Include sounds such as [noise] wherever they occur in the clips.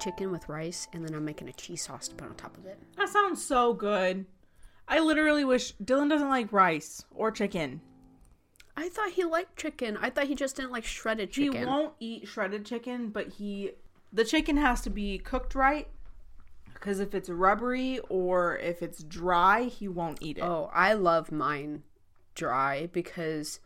Chicken with rice, and then I'm making a cheese sauce to put on top of it. That sounds so good. I literally wish Dylan doesn't like rice or chicken. I thought he liked chicken. I thought he just didn't like shredded chicken. He won't eat shredded chicken, but he the chicken has to be cooked right. Because if it's rubbery or if it's dry, he won't eat it. Oh, I love mine dry because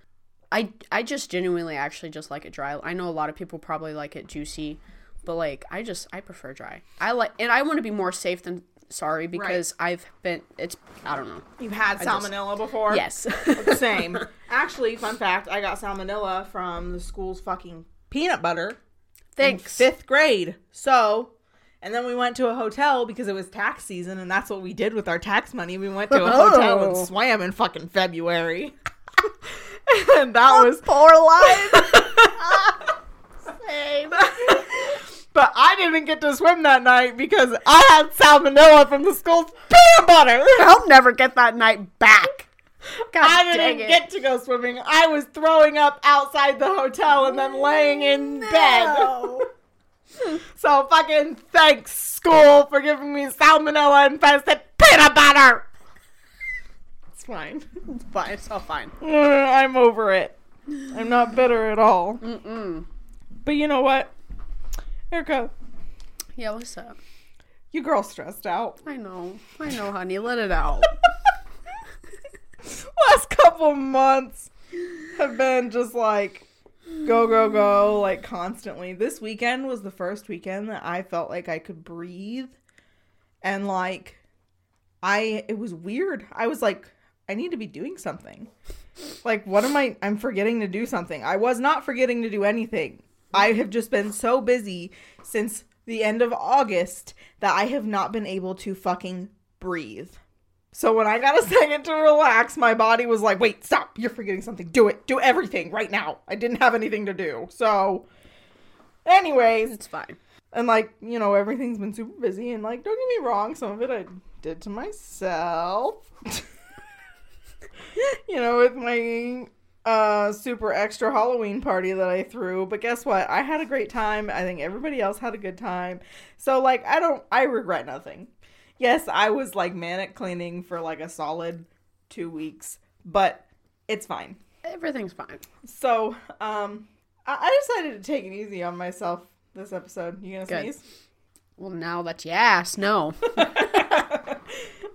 I I just genuinely actually just like it dry. I know a lot of people probably like it juicy, but like I just I prefer dry. I like and I want to be more safe than sorry because I've been it's I don't know. You've had just- salmonella before? Yes. [laughs] Same. [laughs] Actually, fun fact, I got salmonella from the school's fucking peanut butter Thanks. fifth grade. So, and then we went to a hotel because it was tax season, and that's what we did with our tax money. We went to a hotel and [laughs] Oh. swam in fucking February. and that was Poor life. Same. But I didn't get to swim that night because I had salmonella from the school's peanut butter. [laughs] I'll never get that night back. God I didn't it. get to go swimming. I was throwing up outside the hotel and then laying in bed. [laughs] So fucking thanks, school, for giving me salmonella infested peanut butter. It's fine. It's fine. It's all fine. [laughs] I'm over it. I'm not bitter at all. Mm-mm. But you know what? Erica, Yeah, what's up? you girl stressed out. I know. I know, honey. Let it out. [laughs] Last couple months have been just like go, go, go, like constantly. This weekend was the first weekend that I felt like I could breathe. And like, I, it was weird. I was like, I need to be doing something. Like, what am I? I'm forgetting to do something. I was not forgetting to do anything. I have just been so busy since the end of August that I have not been able to fucking breathe. So when I got [laughs] a second to relax, my body was like, wait, stop. You're forgetting something. Do it. Do everything right now. I didn't have anything to do. So, anyways, It's fine. and like, you know, everything's been super busy. And like, don't get me wrong, some of it I did to myself. [laughs] you know, with my uh super extra Halloween party that I threw. But guess what? I had a great time. I think everybody else had a good time. So like I don't I regret nothing. Yes, I was like manic cleaning for like a solid two weeks, but it's fine. Everything's fine. So, um I, I decided to take it easy on myself this episode. You gonna Good. sneeze? Well, now that you asked, no. [laughs]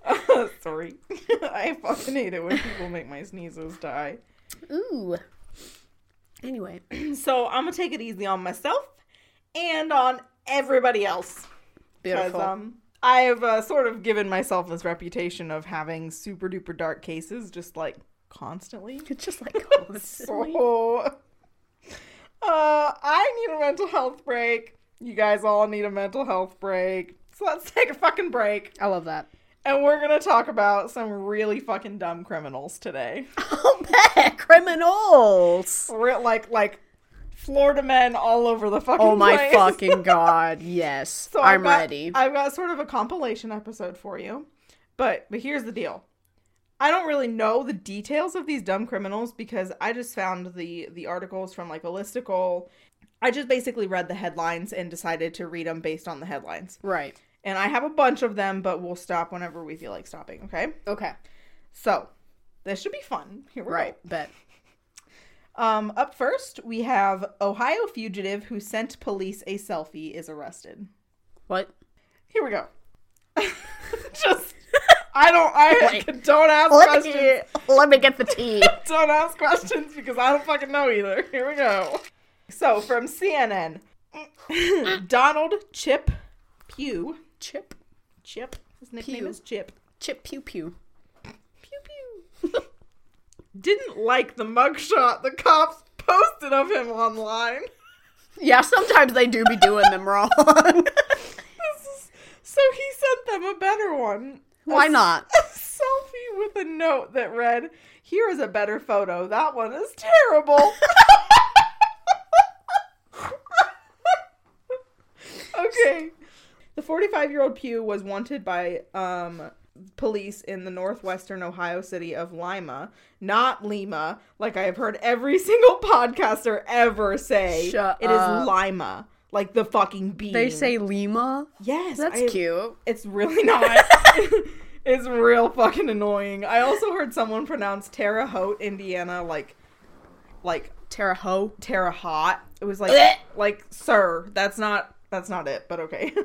[laughs] Sorry. [laughs] I fucking hate it when people make my sneezes die. Ooh. Anyway, [clears throat] So I'm gonna take it easy on myself and on everybody else. Because beautiful. um I've uh, sort of given myself this reputation of having super duper dark cases just like constantly. it's [laughs] just like [laughs] constantly. So uh I need a mental health break. You guys all need a mental health break. So let's take a fucking break. I love that. And we're gonna talk about some really fucking dumb criminals today. [laughs] Oh, bet criminals. Real, like like Florida men all over the fucking Oh my place. fucking [laughs] god! Yes, So I've I'm got- ready. I've got sort of a compilation episode for you. But but here's the deal. I don't really know the details of these dumb criminals because I just found the the articles from like a listicle. I just basically read the headlines and decided to read them based on the headlines. right. And I have a bunch of them, but we'll stop whenever we feel like stopping, okay? Okay. So, this should be fun. Here we go. Right. Bet. Um, up first, we have Ohio fugitive who sent police a selfie is arrested. What? Here we go. [laughs] Just, I don't, I Wait. [laughs] don't ask Let questions. me, let me get the tea. [laughs] Don't ask questions because I don't fucking know either. Here we go. So from CNN, Donald Chip Pugh, Chip. Chip, his nickname Pugh. is Chip. Chip pew pew. Pew pew. [laughs] Didn't like the mugshot the cops posted of him online. [laughs] Yeah, sometimes they do be doing them wrong. [laughs] Is, so he sent them a better one. Why A- not? A selfie with a note that read, "Here is a better photo. That one is terrible." okay. The 45-year-old Pugh was wanted by um police in the northwestern Ohio city of Lima, not Lima, like I have heard every [laughs] single podcaster ever say. Shut It is up. Lima, like the fucking bean. they say Lima. yes. That's I- cute. it's really [laughs] not. it's real fucking annoying. I also heard someone pronounce Terre Haute, Indiana, like, like Terre Haute. Terre Haute. It was like, like, sir, that's not, that's not it. But okay. [laughs]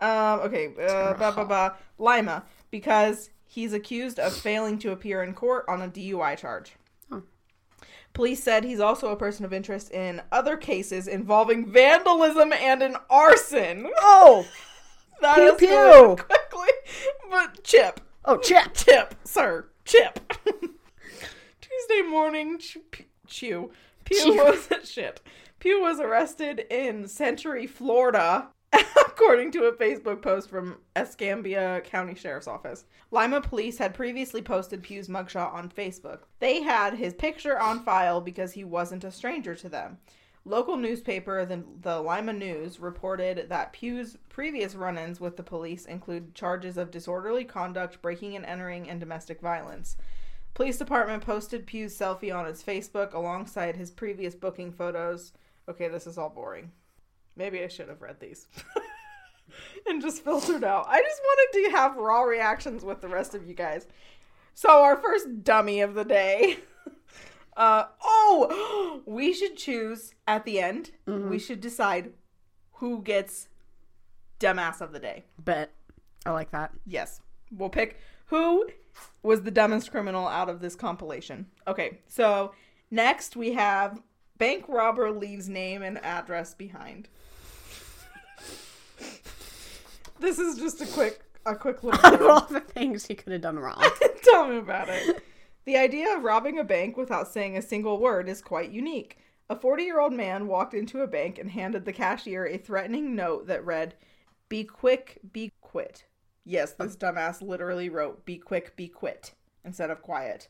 um. Okay. Uh, ba ba ba. Lima, because he's accused of failing to appear in court on a DUI charge. Oh. Police said he's also a person of interest in other cases involving vandalism and an arson. Oh, [laughs] That Pew, pew. quickly. But Chip. oh, Chip. Chip, sir. Chip. [laughs] Tuesday morning, Ch- P- Chew. Pew Chew. was [laughs] shit. Pew was arrested in Century, Florida, [laughs] according to a Facebook post from Escambia County Sheriff's Office. Lima police had previously posted Pugh's mugshot on Facebook. They had his picture on file because he wasn't a stranger to them. Local newspaper, the, the Lima News, reported that Pugh's previous run ins with the police include charges of disorderly conduct, breaking and entering, and domestic violence. Police department posted Pugh's selfie on its Facebook alongside his previous booking photos. Okay, this is all boring. Maybe I should have read these [laughs] and just filtered out. I just wanted to have raw reactions with the rest of you guys. So, our first dummy of the day. [laughs] Uh, oh, [gasps] we should choose at the end. We should decide who gets dumbass of the day. Bet. I like that. Yes. We'll pick who was the dumbest criminal out of this compilation. Okay, so next we have bank robber leaves name and address behind. This is just a quick a quick Out [laughs] of all the things he could have done wrong. [laughs] Tell me about it. The idea of robbing a bank without saying a single word is quite unique. A 40 year old man walked into a bank and handed the cashier a threatening note that read, Be quick, be quit. Yes, this dumbass literally wrote, Be quick, be quit, instead of quiet.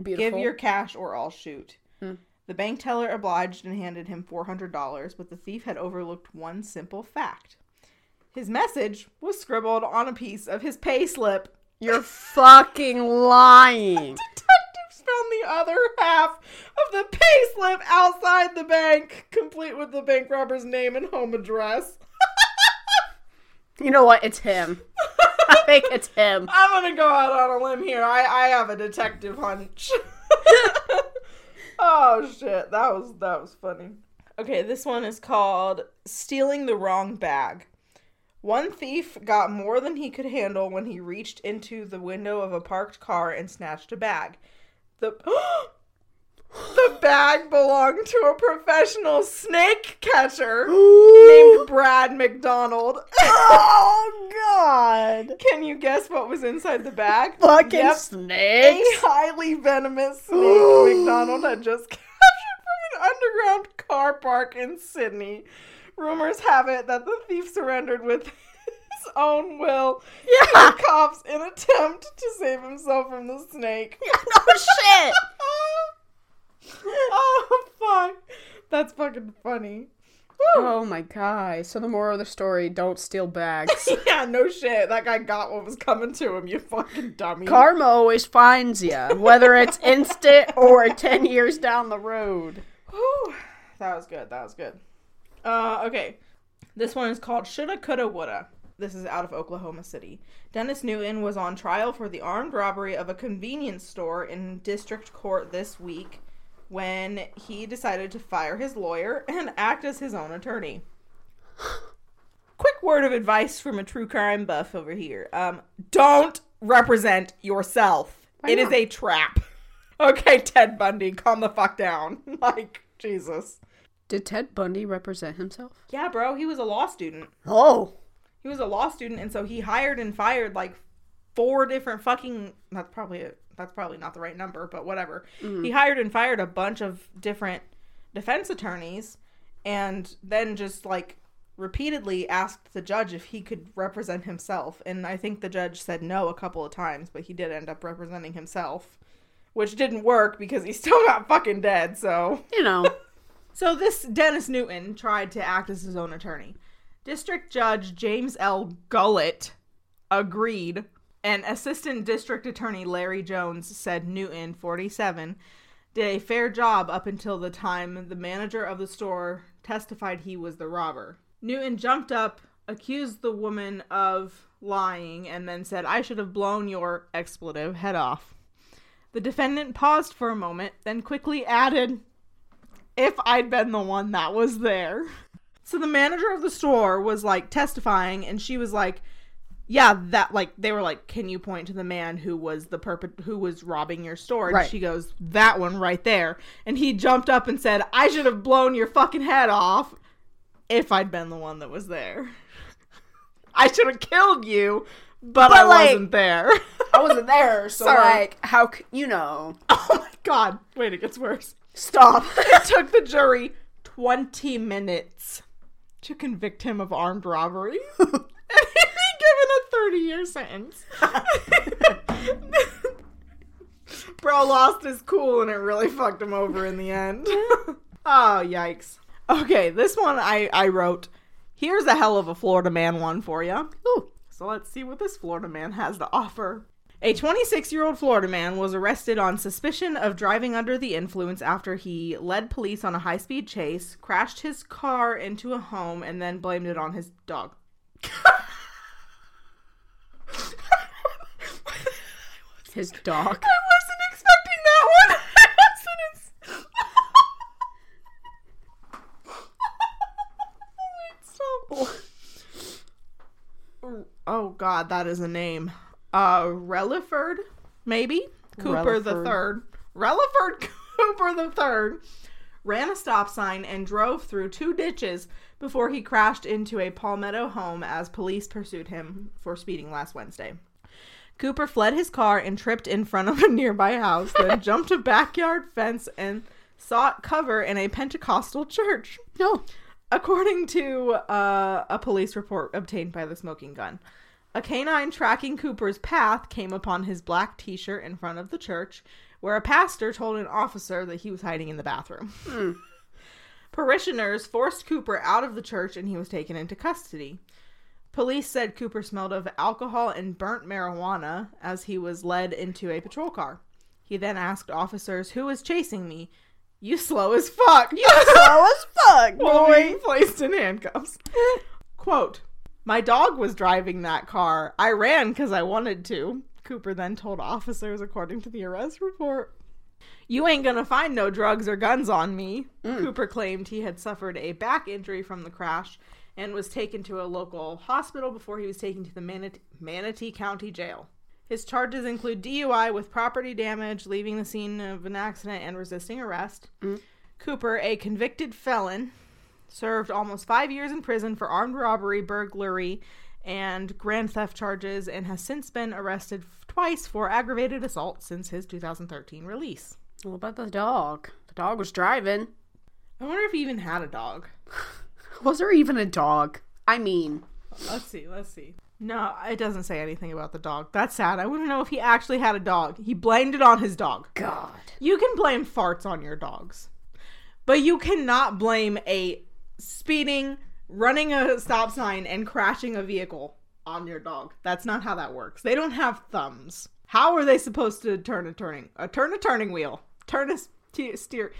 Beautiful. Give your cash or I'll shoot. Hmm. The bank teller obliged and handed him $400, but the thief had overlooked one simple fact. His message was scribbled on a piece of his pay slip You're fucking lying. [laughs] Detectives found the other half of the pay slip outside the bank, complete with the bank robber's name and home address. [laughs] You know what? It's him. I think it's him. [laughs] I'm gonna go out on a limb here. I, I have a detective hunch. oh shit, that was that was funny. Okay, this one is called Stealing the Wrong Bag. One thief got more than he could handle when he reached into the window of a parked car and snatched a bag. The [gasps] The bag belonged to a professional snake catcher [gasps] named Brad McDonald. [laughs] oh God! Can you guess what was inside the bag? Fucking Yep. A highly venomous [gasps] snake McDonald had just [laughs] captured from an underground car park in Sydney. Rumors have it that the thief surrendered with [laughs] his own will to the cops in attempt to save himself from the snake. no [laughs] oh, shit. [laughs] oh fuck. That's fucking funny. Woo. Oh my god. So the moral of the story: don't steal bags. yeah, no shit. That guy got what was coming to him, you fucking dummy. Karma always finds you, whether it's instant or ten years down the road. Whew. That was good. That was good. Uh, okay. This one is called Shoulda, Coulda, Woulda. This is out of Oklahoma City. Dennis Newton was on trial for the armed robbery of a convenience store in district court this week when he decided to fire his lawyer and act as his own attorney. [laughs] Quick word of advice from a true crime buff over here. Um, don't represent yourself. Why It is not? a trap. [laughs] Okay, Ted Bundy, calm the fuck down. [laughs] Like, Jesus. Did Ted Bundy represent himself? Yeah, bro, he was a law student. Oh. He was a law student, and so he hired and fired like four different fucking that's probably a, that's probably not the right number, but whatever. Mm-hmm. He hired and fired a bunch of different defense attorneys and then just like repeatedly asked the judge if he could represent himself and I think the judge said no a couple of times, but he did end up representing himself, which didn't work because he [laughs] still got fucking dead, so You know. [laughs] so this Dennis Newton tried to act as his own attorney. District Judge James L. Gullett agreed, and Assistant District Attorney Larry Jones said Newton, 47, did a fair job up until the time the manager of the store testified he was the robber. Newton jumped up, accused the woman of lying, and then said, I should have blown your expletive head off. The defendant paused for a moment, then quickly added, if I'd been the one that was there. So the manager of the store was like testifying, and she was like, "Yeah, that like they were like, can you point to the man who was the perp who was robbing your store?" And Right. she goes, "That one right there." And he jumped up and said, "I should have blown your fucking head off if I'd been the one that was there. [laughs] I should have killed you, but, But, I like- wasn't there." I wasn't there, so [laughs] Sorry. like, how c- you know? oh my god! Wait, it gets worse. Stop. [laughs] It took the jury 20 minutes to convict him of armed robbery. [laughs] and he'd be given a 30 year sentence. [laughs] Bro lost his cool and it really fucked him over in the end. oh, yikes. Okay, this one I, I wrote. Here's a hell of a Florida man one for you. Ooh. So let's see what this Florida man has to offer. A 26 year old Florida man was arrested on suspicion of driving under the influence after he led police on a high speed chase, crashed his car into a home, and then blamed it on his dog. His dog. I wasn't expecting that one. [laughs] I wasn't. Wait, [laughs] oh, stop. Oh, oh God, that is a name. Uh, Relaford, maybe Cooper the third. Relaford [laughs] Cooper the third ran a stop sign and drove through two ditches before he crashed into a Palmetto home as police pursued him for speeding last Wednesday. Cooper fled his car and tripped in front of a [laughs] nearby house, then [laughs] jumped a backyard fence and sought cover in a Pentecostal church, No. according to uh, a police report obtained by the smoking gun. A canine tracking Cooper's path came upon his black t shirt in front of the church, where a pastor told an officer that he was hiding in the bathroom. [laughs] Hmm. Parishioners forced Cooper out of the church and he was taken into custody. Police said Cooper smelled of alcohol and burnt marijuana as he was led into a patrol car. He then asked officers, Who is chasing me? You slow as fuck. You Slow as fuck, [laughs] While boy. being placed in handcuffs. [laughs] Quote, My dog was driving that car. I ran because I wanted to. Cooper then told officers, according to the arrest report. You ain't gonna find no drugs or guns on me. Mm. Cooper claimed he had suffered a back injury from the crash and was taken to a local hospital before he was taken to the Manat- Manatee County Jail. His charges include DUI with property damage, leaving the scene of an accident, and resisting arrest. Mm. Cooper, a convicted felon, served almost five years in prison for armed robbery, burglary, and grand theft charges, and has since been arrested twice for aggravated assault since his 2013 release. What about the dog? The dog was driving. I wonder if he even had a dog. [laughs] Was there even a dog? I mean, Let's see, let's see. No, it doesn't say anything about the dog. That's sad. I want to know if he actually had a dog. He blamed it on his dog. God. You can blame farts on your dogs, but you cannot blame a speeding, running a stop sign, and crashing a vehicle on your dog. That's not how that works. They don't have thumbs. How are they supposed to turn a turning a turn a turning wheel? Turn a st- steer.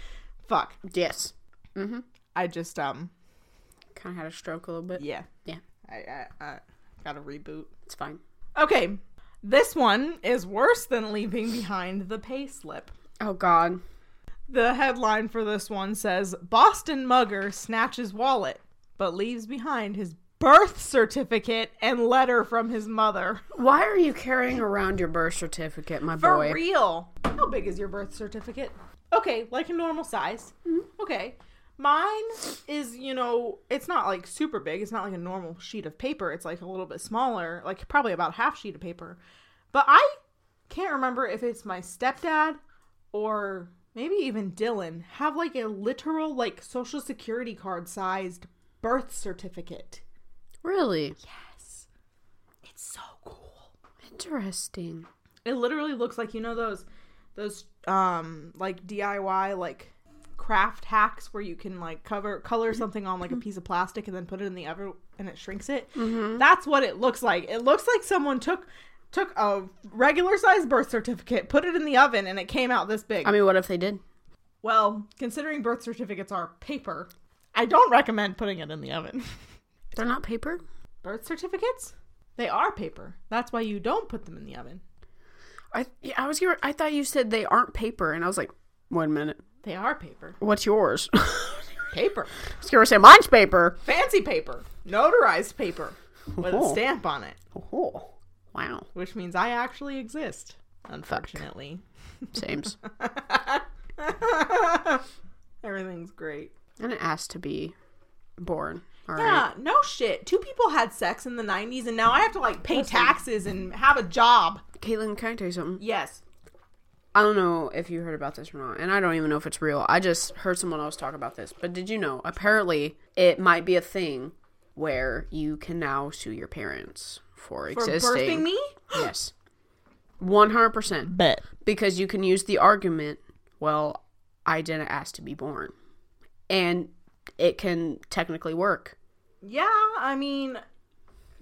Fuck. Yes. I just um Kind of had a stroke a little bit. yeah. Yeah. I I, I got to reboot. It's fine. Okay. This one is worse than leaving behind the pay slip. Oh God. The headline for this one says Boston mugger snatches wallet but leaves behind his birth certificate and letter from his mother. Why are you carrying around your birth certificate, my For boy? For real. How big is your birth certificate? Okay, like a normal size. Mm-hmm. Okay. Mine is, you know, it's not like super big. It's not like a normal sheet of paper. It's like a little bit smaller, like probably about half sheet of paper. But I can't remember if it's my stepdad or maybe even Dylan have like a literal like social security card sized birth certificate. Really Yes. It's so cool. interesting. It literally looks like you know those those um like DIY like craft hacks where you can like cover color something on like a piece of plastic and then put it in the oven and it shrinks it. That's what it looks like. It looks like someone took took a regular sized birth certificate, put it in the oven, and it came out this big. I mean, what if they did? well, considering birth certificates are paper, I don't recommend putting it in the oven. [laughs] They're not paper. birth certificates? They are paper. That's why you don't put them in the oven. I yeah, I was I thought you said they aren't paper, and I was like, "One minute, They are paper. what's yours? [laughs] paper. I was gonna say mine's paper. fancy paper, notarized paper with a Oh. stamp on it, Oh, wow, which means I actually exist. Unfortunately, sames. [laughs] everything's great. and it asked to be born. All right. Yeah, no shit. Two people had sex in the '90s, and now I have to like pay taxes and have a job. Caitlin, can I tell you something? Yes. I don't know if you heard about this or not, and I don't even know if it's real. I just heard someone else talk about this. But did you know? Apparently, it might be a thing where you can now sue your parents for existing. For existing. birthing me? [gasps] Yes, one hundred percent. Bet. Because you can use the argument, well, I didn't ask to be born, and it can technically work. Yeah, I mean,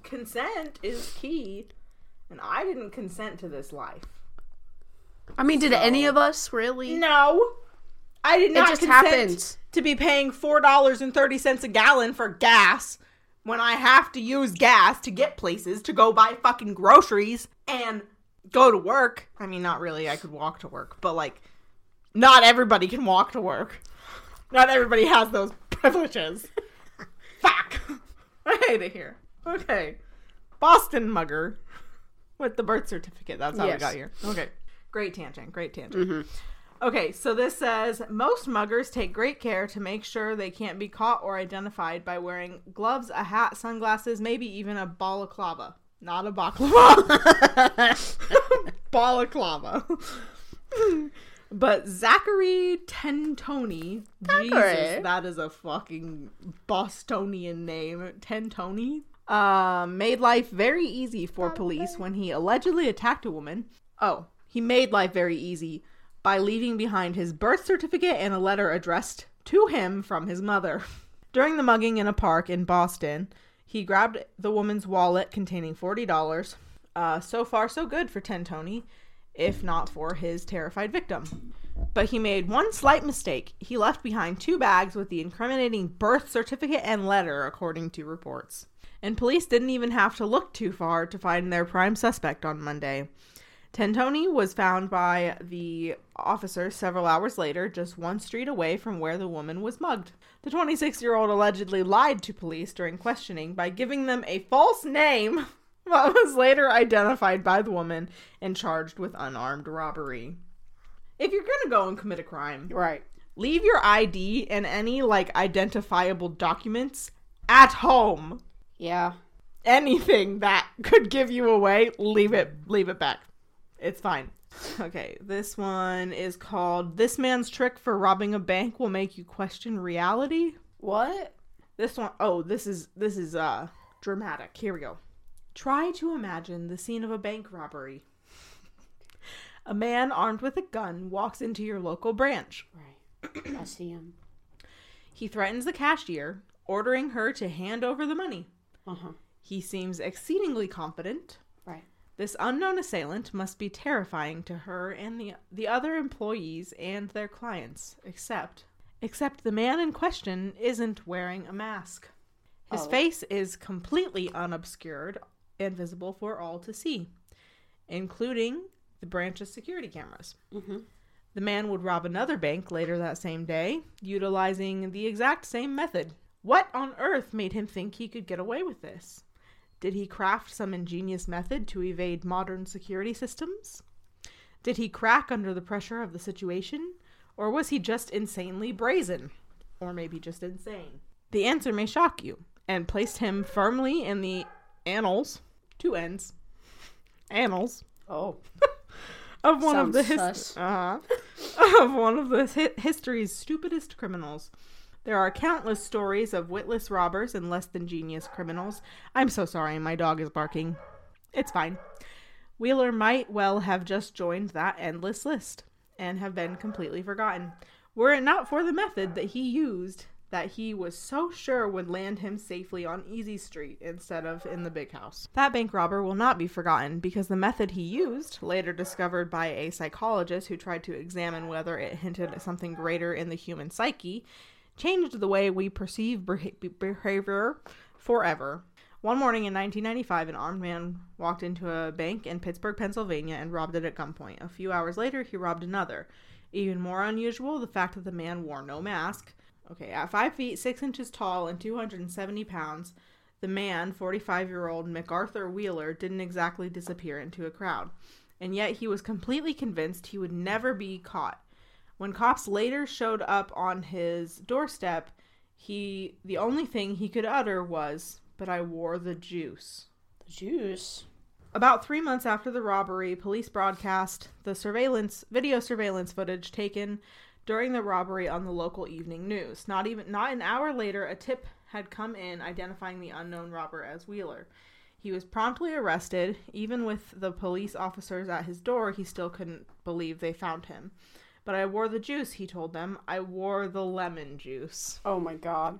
consent is key, and I didn't consent to this life. I mean, did any of us really? No, I did not it just consent happens. to be paying four dollars and thirty cents a gallon for gas when I have to use gas to get places to go buy fucking groceries and go to work. I mean, not really. I could walk to work, but like, not everybody can walk to work. Not everybody has those [laughs] privileges. Fuck. I hate it here. Okay. Boston mugger with the birth certificate. That's how we got here. Okay. Great tangent. Great tangent. Mm-hmm. Okay, so this says most muggers take great care to make sure they can't be caught or identified by wearing gloves, a hat, sunglasses, maybe even a balaclava. Not a baklava. balaclava. [laughs] [laughs] but Zachary Tentoni, Jesus, that is a fucking Bostonian name. Tentoni. Uh, made life very easy for police when he allegedly attacked a woman. Oh, he made life very easy by leaving behind his birth certificate and a letter addressed to him from his mother. [laughs] During the mugging in a park in Boston, he grabbed the woman's wallet containing $40. Uh, so far, so good for Tentoni, if not for his terrified victim. But he made one slight mistake. He left behind two bags with the incriminating birth certificate and letter, according to reports. And police didn't even have to look too far to find their prime suspect on Monday. Tentoni was found by the officer several hours later, just one street away from where the woman was mugged. The 26 year old allegedly lied to police during questioning by giving them a false name, [laughs] but was later identified by the woman and charged with unarmed robbery. If you're gonna go and commit a crime, Right. leave your ID and any like identifiable documents at home. Yeah. Anything that could give you away, leave it leave it back. It's fine. [laughs] Okay, this one is called This Man's Trick for Robbing a Bank Will Make You Question Reality. What? This one oh, this is this is uh dramatic. Here we go. Try to imagine the scene of a bank robbery. A man armed with a gun walks into your local branch. Right. I see him. He threatens the cashier, ordering her to hand over the money. Uh huh. He seems exceedingly confident. This unknown assailant must be terrifying to her and the the other employees and their clients, except except the man in question isn't wearing a mask. His Oh. face is completely unobscured and visible for all to see, including the branch's security cameras. Mm-hmm. The man would rob another bank later that same day, utilizing the exact same method. What on earth made him think he could get away with this? Did he craft some ingenious method to evade modern security systems? Did he crack under the pressure of the situation? Or was he just insanely brazen? Or maybe just insane? The answer may shock you and placed him firmly in the annals, two N's, annals Oh. [laughs] of one of the Sounds his- sus. uh-huh. [laughs] of one of the hi- history's stupidest criminals. There are countless stories of witless robbers and less than genius criminals. I'm so sorry, my dog is barking. It's fine. Wheeler might well have just joined that endless list and have been completely forgotten. Were it not for the method that he used that he was so sure would land him safely on Easy Street instead of in the big house. That bank robber will not be forgotten because the method he used, later discovered by a psychologist who tried to examine whether it hinted at something greater in the human psyche, changed the way we perceive behavior forever. One morning in 1995, an armed man walked into a bank in Pittsburgh, Pennsylvania, and robbed it at gunpoint. A few hours later, he robbed another. Even more unusual, the fact that the man wore no mask. Okay, at 5 feet 6 inches tall and 270 pounds, the man, 45 year old McArthur Wheeler, didn't exactly disappear into a crowd. And yet he was completely convinced he would never be caught. When cops later showed up on his doorstep, he the only thing he could utter was, "But I wore the juice." The juice. About three months after the robbery, police broadcast the surveillance video surveillance footage taken during the robbery on the local evening news. Not even not an hour later, a tip had come in identifying the unknown robber as Wheeler. He was promptly arrested. Even with the police officers at his door, he still couldn't believe they found him. But I wore the juice, he told them. I wore the lemon juice. Oh my god.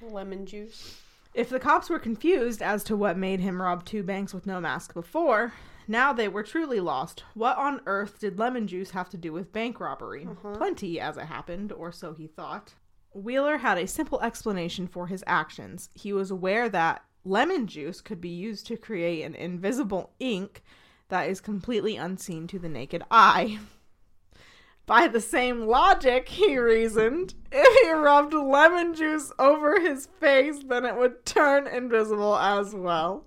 Lemon juice. If the cops were confused as to what made him rob two banks with no mask before, now they were truly lost. What on earth did lemon juice have to do with bank robbery? Uh-huh. Plenty, as it happened, or so he thought. Wheeler had a simple explanation for his actions. He was aware that lemon juice could be used to create an invisible ink that is completely unseen to the naked eye. [laughs] By the same logic, he reasoned, if he rubbed lemon juice over his face, then it would turn invisible as well.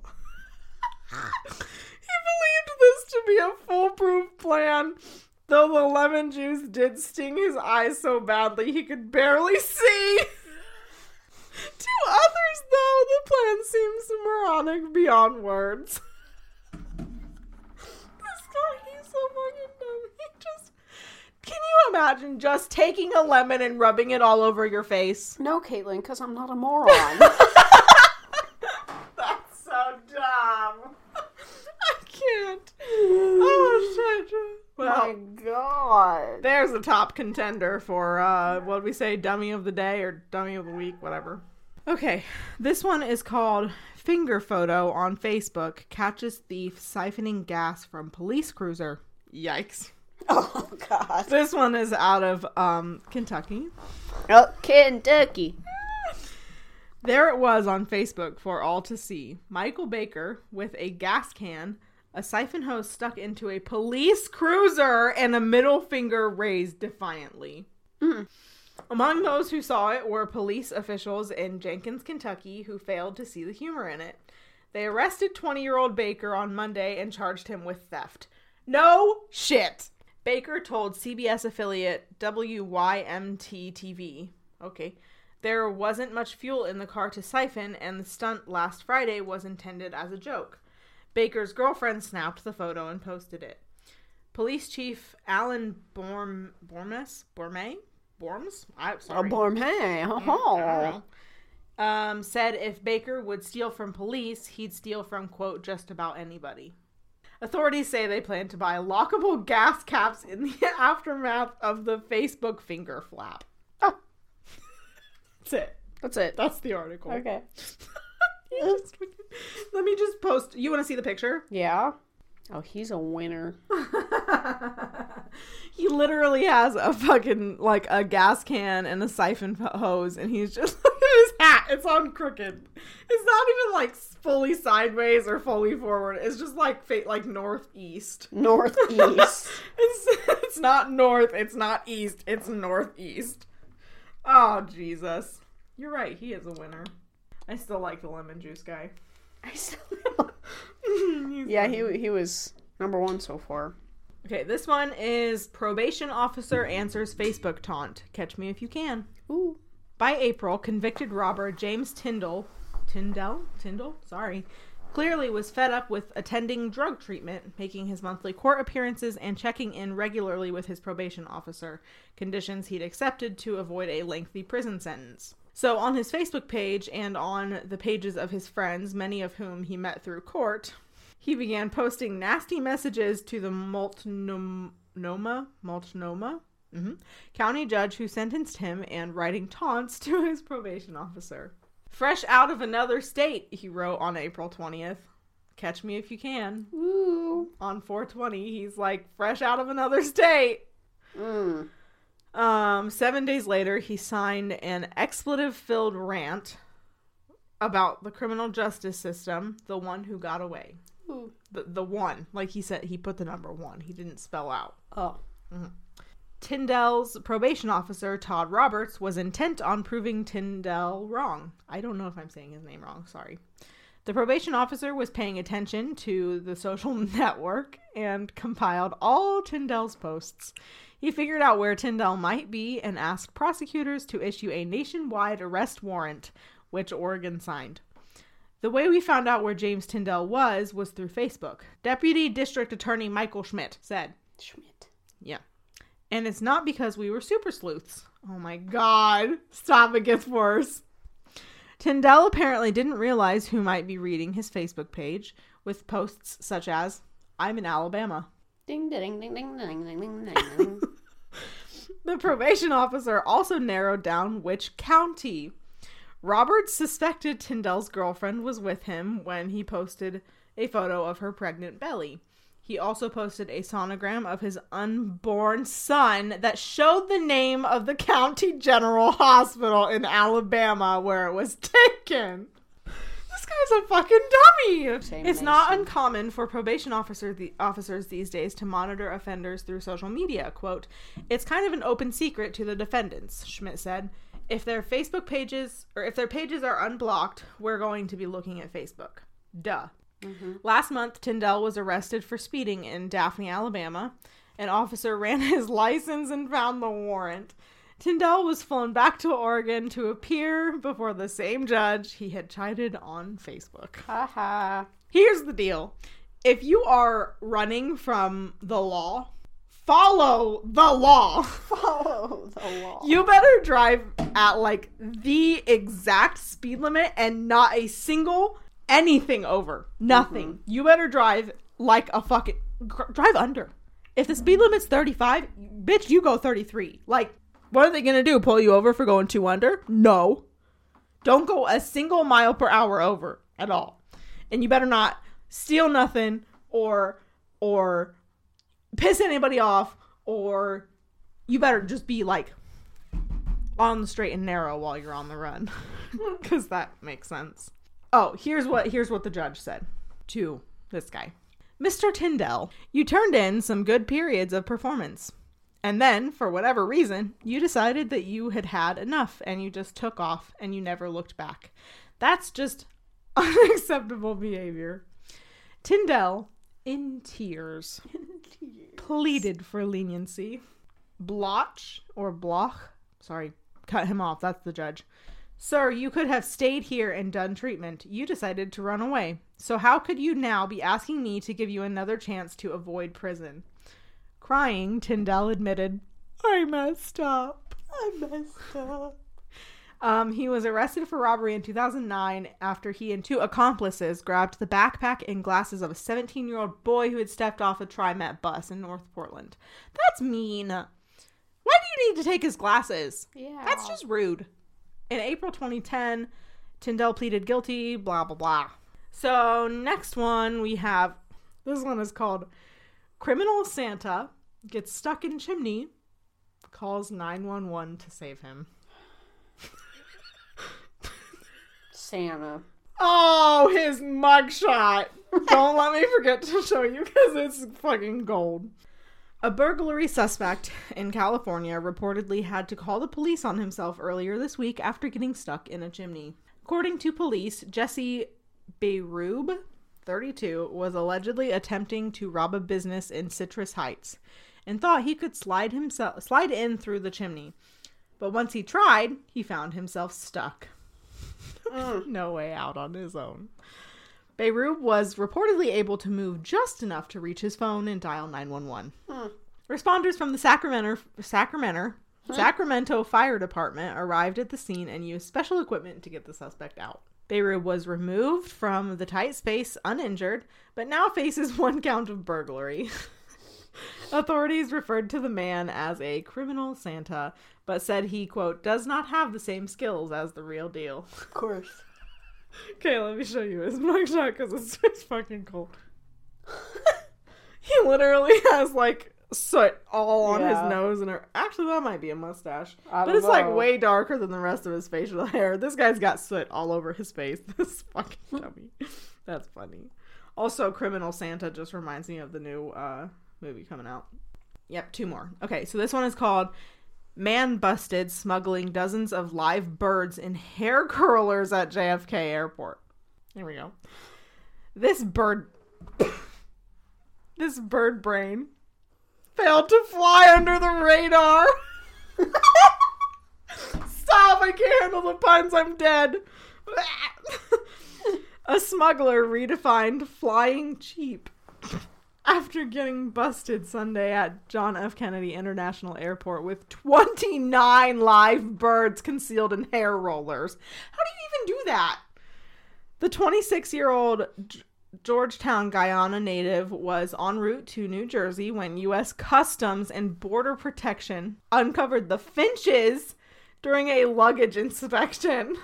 [laughs] he believed this to be a foolproof plan, though the lemon juice did sting his eyes so badly he could barely see. [laughs] to others, though, the plan seems moronic beyond words. [laughs] this guy, he's so fucking dumb. He just. Can you imagine just taking a lemon and rubbing it all over your face? No, Caitlin, because I'm not a moron. [laughs] That's so dumb. I can't. Oh shit. Well, my god. there's a top contender for uh what we say dummy of the day or dummy of the week, whatever. Okay, this one is called Finger Photo on Facebook catches thief siphoning gas from police cruiser. Yikes. [laughs] Oh god. This one is out of um Kentucky. Oh, Kentucky. There it was on Facebook for all to see. Michael Baker with a gas can, a siphon hose stuck into a police cruiser, and a middle finger raised defiantly. Among those who saw it were police officials in Jenkins, Kentucky, who failed to see the humor in it. They arrested 20 year old Baker on Monday and charged him with theft. No shit! Baker told CBS affiliate WYMT TV. Okay. There wasn't much fuel in the car to siphon, and the stunt last Friday was intended as a joke. Baker's girlfriend snapped the photo and posted it. Police Chief Alan Borm Bormes Borme Borms I Oh, sorry born hey. Oh. um, said if Baker would steal from police, he'd steal from quote just about anybody. Authorities say they plan to buy lockable gas caps in the [laughs] aftermath of the Facebook finger flap. Oh, That's it. that's it. That's the article. Okay. [laughs] Just- [laughs] let me just post. You want to see the picture? Yeah. Oh, he's a winner. [laughs] he literally has a fucking like a gas can and a siphon hose, and he's just [laughs] his hat. It's on crooked. It's not even like fully sideways or fully forward. It's just like fa- like northeast. [laughs] Northeast. It's it's not north. It's not east. It's northeast. Oh Jesus! You're right. He is a winner. I still like the lemon juice guy. I still yeah, he um, he was number one so far. Okay, this one is probation officer answers Facebook taunt. Catch me if you can. Ooh. By April, convicted robber James Tyndall, Tyndall, Tyndall, sorry, clearly was fed up with attending drug treatment, making his monthly court appearances and checking in regularly with his probation officer, conditions he'd accepted to avoid a lengthy prison sentence. So, on his Facebook page and on the pages of his friends, many of whom he met through court, he began posting nasty messages to the Multnomah, Multnomah hmm county judge who sentenced him and writing taunts [laughs] to his probation officer. Fresh out of another state, he wrote on April 20th. Catch me if you can. Ooh. On 420, he's like, fresh out of another state. Mm. Um, seven days later, he signed an expletive filled rant about the criminal justice system, the one who got away. Ooh. The, the one. Like he said, he put the number one. He didn't spell out. Oh. Mm-hmm. Tyndall's probation officer, Todd Roberts, was intent on proving Tyndall wrong. I don't know if I'm saying his name wrong, sorry. The probation officer was paying attention to the social [laughs] network and compiled all Tyndall's posts. He figured out where Tyndall might be and asked prosecutors to issue a nationwide arrest warrant, which Oregon signed. The way we found out where James Tyndall was was through Facebook. Deputy District Attorney Michael Schmidt said, Schmidt. yeah. And it's not because we were super sleuths. Oh my god. Stop, it gets worse. Tyndall apparently didn't realize who might be reading his Facebook page with posts such as, I'm in Alabama. Ding ding ding ding ding ding ding ding. ding. [laughs] The probation officer also narrowed down which county. Roberts suspected Tyndall's girlfriend was with him when he posted a photo of her pregnant belly. He also posted a sonogram of his unborn son that showed the name of the county general hospital in Alabama where it was [laughs] taken. This guy's a fucking dummy. Same it's not uncommon for probation officer the officers these days to monitor offenders through social media. Quote, "It's kind of an open secret to the defendants," Schmidt said. If their Facebook pages or if their pages are unblocked, we're going to be looking at Facebook. Duh. Mm-hmm. Last month, Tyndall was arrested for speeding in Daphne, Alabama. An officer [laughs] ran his license and found the warrant. Tyndall was flown back to Oregon to appear before the same judge he had chided on Facebook. Haha. Here's the deal if you are running from the law, follow the law. [laughs] Follow the law. You better drive at like the exact speed limit and not a single anything over. Nothing. Mm-hmm. You better drive like a fucking drive under. If the speed limit's 35, bitch, you go 33. Like what are they to do? Pull you over for going 2 under? No. Don't go a single mile per hour over at all. And you better not steal nothing or or piss anybody off or you better just be like on the straight and narrow while you're on the run [laughs] cuz that makes sense. Oh, here's what here's what the judge said to this guy. Mr. Tyndall, you turned in some good periods of performance. And then, for whatever reason, you decided that you had had enough and you just took off and you never looked back. That's just [laughs] unacceptable behavior. Tyndall, [laughs] in tears, pleaded for leniency. Bloch or Bloch, sorry, cut him off. That's the judge. Sir, you could have stayed here and done treatment. You decided to run away. So how could you now be asking me to give you another chance to avoid prison? Crying, Tyndall admitted, I messed up. I messed up. Um, he was arrested for robbery in 2009 after he and two accomplices grabbed the backpack and glasses of a 17 year old boy who had stepped off a TriMet bus in North Portland. That's mean. Why do you need to take his glasses? Yeah. That's just rude. In April 2010, Tyndall pleaded guilty, blah, blah, blah. So, next one we have this one is called Criminal Santa Gets Stuck in Chimney, calls 911 to save him. Santa. Oh, his mugshot. Don't let me forget to show you because it's fucking gold. A burglary suspect in California reportedly had to call the police on himself earlier this week after getting stuck in a chimney. According to police, Jesse Beyrube, 32, was allegedly attempting to rob a business in Citrus Heights and thought he could slide himself slide in through the chimney. But once he tried, he found himself stuck. [laughs] no way out on his own. Beirut was reportedly able to move just enough to reach his phone and dial 911. Hmm. Responders from the Sacramento Sacramento Sacramento Fire Department arrived at the scene and used special equipment to get the suspect out. Beirut was removed from the tight space uninjured, but now faces [laughs] one count of burglary. [laughs] Authorities referred to the man as a criminal Santa, but said he, quote, does not have the same skills as the real deal. Of course. Okay, let me show you his [laughs] mugshot because it's, it's fucking cool. [laughs] he literally has like soot all on Yeah. his nose and her. Actually, that might be a mustache, I but it's like way darker than the rest of his facial [laughs] hair. This guy's got soot all over his face. This fucking dummy. That's funny. Also, Criminal Santa just reminds me of the new uh, movie coming out. Yep, two more. Okay, so this one is called Man Busted Smuggling Dozens of Live Birds in Hair Curlers at JFK Airport. Here we go. This bird. [coughs] this bird brain failed to fly under the radar. [laughs] Stop! I can't handle the puns. I'm dead. [laughs] A smuggler redefined flying cheap after getting busted Sunday at John F. Kennedy International Airport with 29 live birds concealed in hair rollers. How do you even do that? The 26 year old Georgetown, Guyana native was en route to New Jersey when U.S. Customs and Border Protection uncovered the finches during a luggage inspection.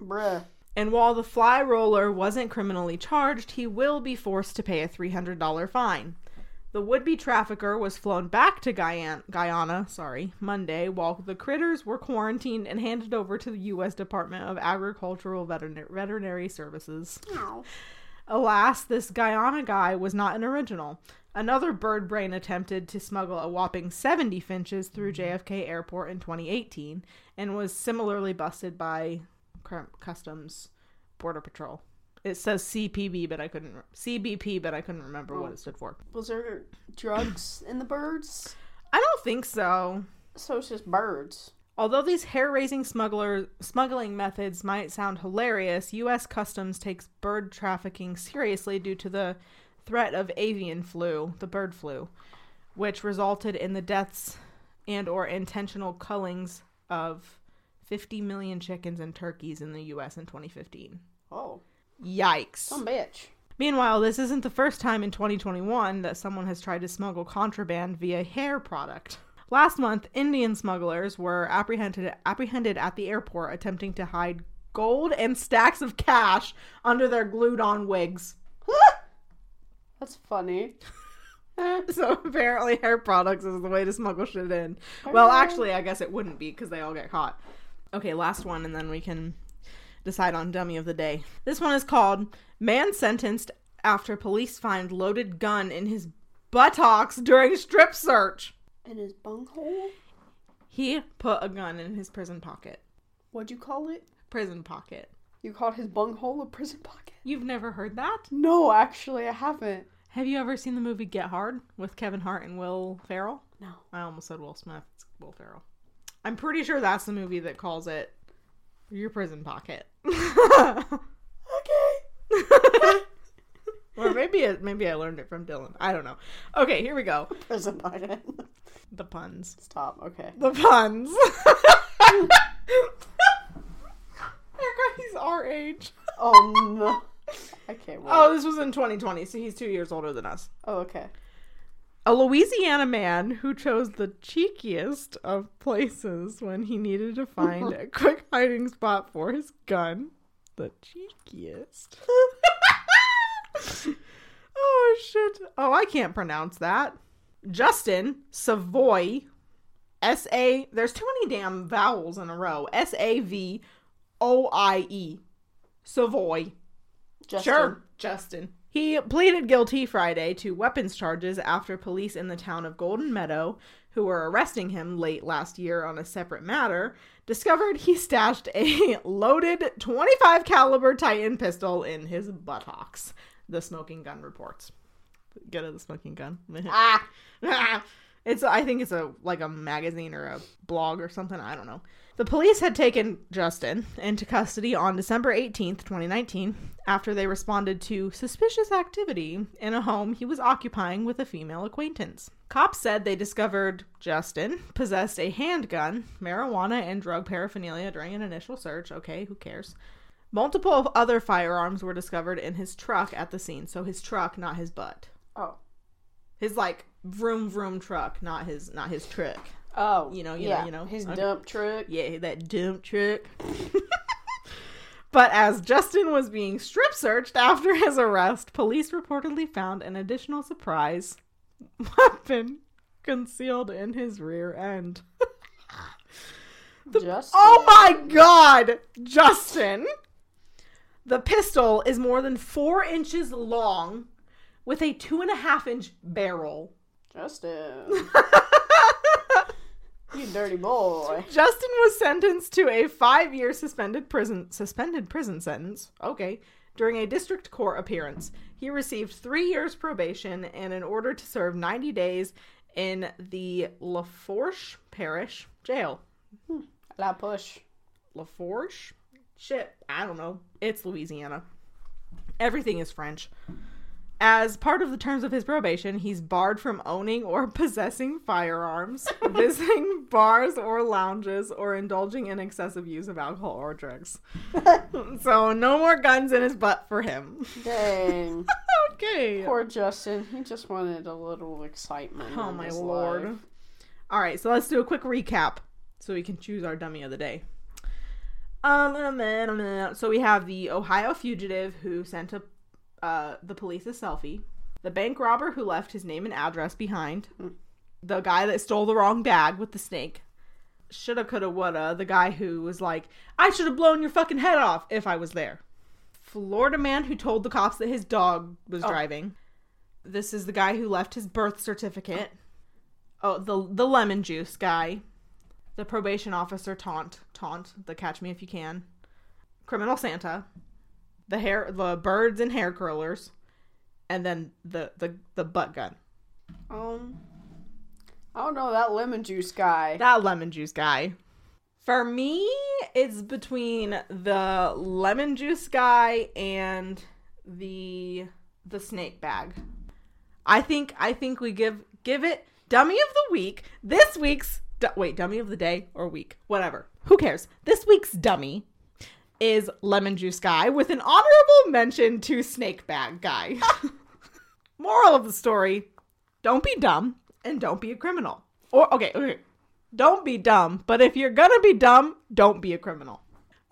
Bruh. And while the fly roller wasn't criminally charged, he will be forced to pay a $300 fine. The would-be trafficker was flown back to Guyana, Guyana, sorry, Monday, while the critters were quarantined and handed over to the U.S. Department of Agricultural Veterinar- Veterinary Services. Ow. Alas, this Guyana guy was not an original. Another bird brain attempted to smuggle a whopping 70 finches through JFK Airport in 2018 and was similarly busted by Customs Border Patrol. It says CPB, but I couldn't CBP, but I couldn't remember what oh. it stood for. Was there drugs in the birds? I don't think so. So it's just birds. Although these hair-raising smuggler smuggling methods might sound hilarious, U.S. Customs takes bird trafficking seriously due to the threat of avian flu, the bird flu, which resulted in the deaths and or intentional cullings of 50 million chickens and turkeys in the U.S. in 2015. Oh. Yikes. Some bitch. Meanwhile, this isn't the first time in 2021 that someone has tried to smuggle contraband via hair product. Last month, Indian smugglers were apprehended apprehended at the airport attempting to hide gold and stacks of cash under their glued-on wigs. [laughs] That's funny. [laughs] So apparently, hair products is the way to smuggle shit in. Well, actually, I guess it wouldn't be because they all get caught. Okay, last one, and then we can decide on dummy of the day. This one is called "Man Sentenced After Police Find Loaded Gun in His Buttocks During Strip Search." In his bunghole? He put a gun in his prison pocket. What'd you call it? Prison pocket. You called his bunghole a prison pocket? You've never heard that? No, actually, I haven't. Have you ever seen the movie Get Hard with Kevin Hart and Will Ferrell? No. I almost said Will Smith. It's Will Ferrell. I'm pretty sure that's the movie that calls it your prison pocket. [laughs] Okay. or maybe it, maybe I learned it from Dylan. I don't know. Okay, here we go. Prison pocket. The puns. Stop. Okay. The puns. [laughs] He's our age. Oh no. I can't oh, wait. Oh, this was in 2020, so he's two years older than us. Oh, okay. A Louisiana man who chose the cheekiest of places when he needed to find a [laughs] quick hiding spot for his gun. The cheekiest. [laughs] oh, shit. Oh, I can't pronounce that. Justin Savoie. S A. There's too many damn vowels in a row. S A V O I E. Savoie. Justin. Sure, Justin. He pleaded guilty Friday to weapons charges after police in the town of Golden Meadow, who were arresting him late last year on a separate matter, discovered he stashed a loaded 25 caliber Titan pistol in his buttocks. The smoking gun reports. Get it, the smoking gun. [laughs] Ah. [laughs] It's I think it's a like a magazine or a blog or something. I don't know. The police had taken Justin into custody on December 18th, 2019, after they responded to suspicious activity in a home he was occupying with a female acquaintance. Cops said they discovered Justin possessed a handgun, marijuana, and drug paraphernalia during an initial search. Okay, who cares? Multiple other firearms were discovered in his truck at the scene. So his truck, not his butt. Oh. His like vroom vroom truck, not his not his truck. Oh. You know, you yeah. know, you know. His Okay. dump truck. Yeah, that dump truck. [laughs] but as Justin was being strip searched after his arrest, police reportedly found an additional surprise [laughs] weapon concealed in his rear end. [laughs] Just. Oh my god, Justin! The pistol is more than four inches long with a two and a half inch barrel. Justin. Dirty boy. Justin was sentenced to a five-year suspended prison suspended prison sentence. Okay, during a district court appearance, he received three years probation and an order to serve ninety days in the Lafourche Parish jail. Hmm. La push. Lafourche? Shit, I don't know. It's Louisiana. Everything is French. As part of the terms of his probation, he's barred from owning or [laughs] possessing firearms, [laughs] visiting bars or lounges, or indulging in excessive use of alcohol or drugs. [laughs] so, no more guns in his butt for him. Dang. okay. Poor Justin. He just wanted a little excitement. Oh my lord. life. All right, so let's do a quick recap so we can choose our dummy of the day. Um, um, um, um, so we have the Ohio fugitive who sent a, uh, the police a selfie, the bank robber who left his name and address behind, the guy that stole the wrong bag with the snake, shoulda, coulda, woulda, the guy who was like, I should have blown your fucking head off if I was there. Florida man who told the cops that his dog was Oh. driving. This is the guy who left his birth certificate. Oh, the the lemon juice guy. The probation officer taunt taunt the catch me if you can. Criminal Santa. The hair the birds and hair curlers. And then the the the butt gun. Um. I don't know that lemon juice guy. That lemon juice guy. For me, it's between the lemon juice guy and the the snake bag. I think I think we give give it dummy of the week. This week's wait, dummy of the day or week, whatever. Who cares? This week's dummy is lemon juice guy with an honorable mention to snake bag guy. [laughs] Moral of the story: Don't be dumb and don't be a criminal. Or okay, okay. Don't be dumb, but if you're gonna be dumb, don't be a criminal.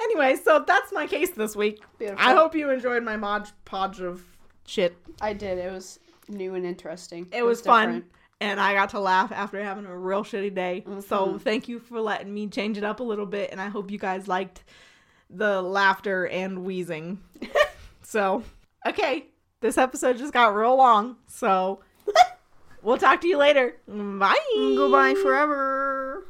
Anyway, so that's my case this week. Beautiful. I hope you enjoyed my mod podge of shit. I did. It was new and interesting. It was fun, and I got to laugh after having a real shitty day. Mm-hmm. So thank you for letting me change it up a little bit, and I hope you guys liked the laughter and wheezing. [laughs] so, okay, this episode just got real long, so [laughs] we'll talk to you later. Bye. Goodbye forever.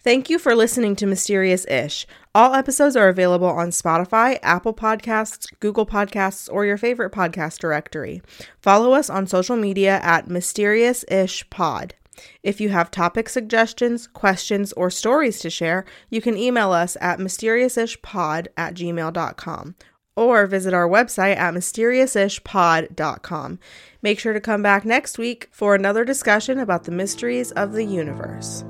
Thank you for listening to Mysterious Ish. All episodes are available on Spotify, Apple Podcasts, Google Podcasts, or your favorite podcast directory. Follow us on social media at Mysterious Ish Pod. If you have topic suggestions, questions, or stories to share, you can email us at mysteriousishpod at gmail.com or visit our website at mysteriousishpod.com. Make sure to come back next week for another discussion about the mysteries of the universe.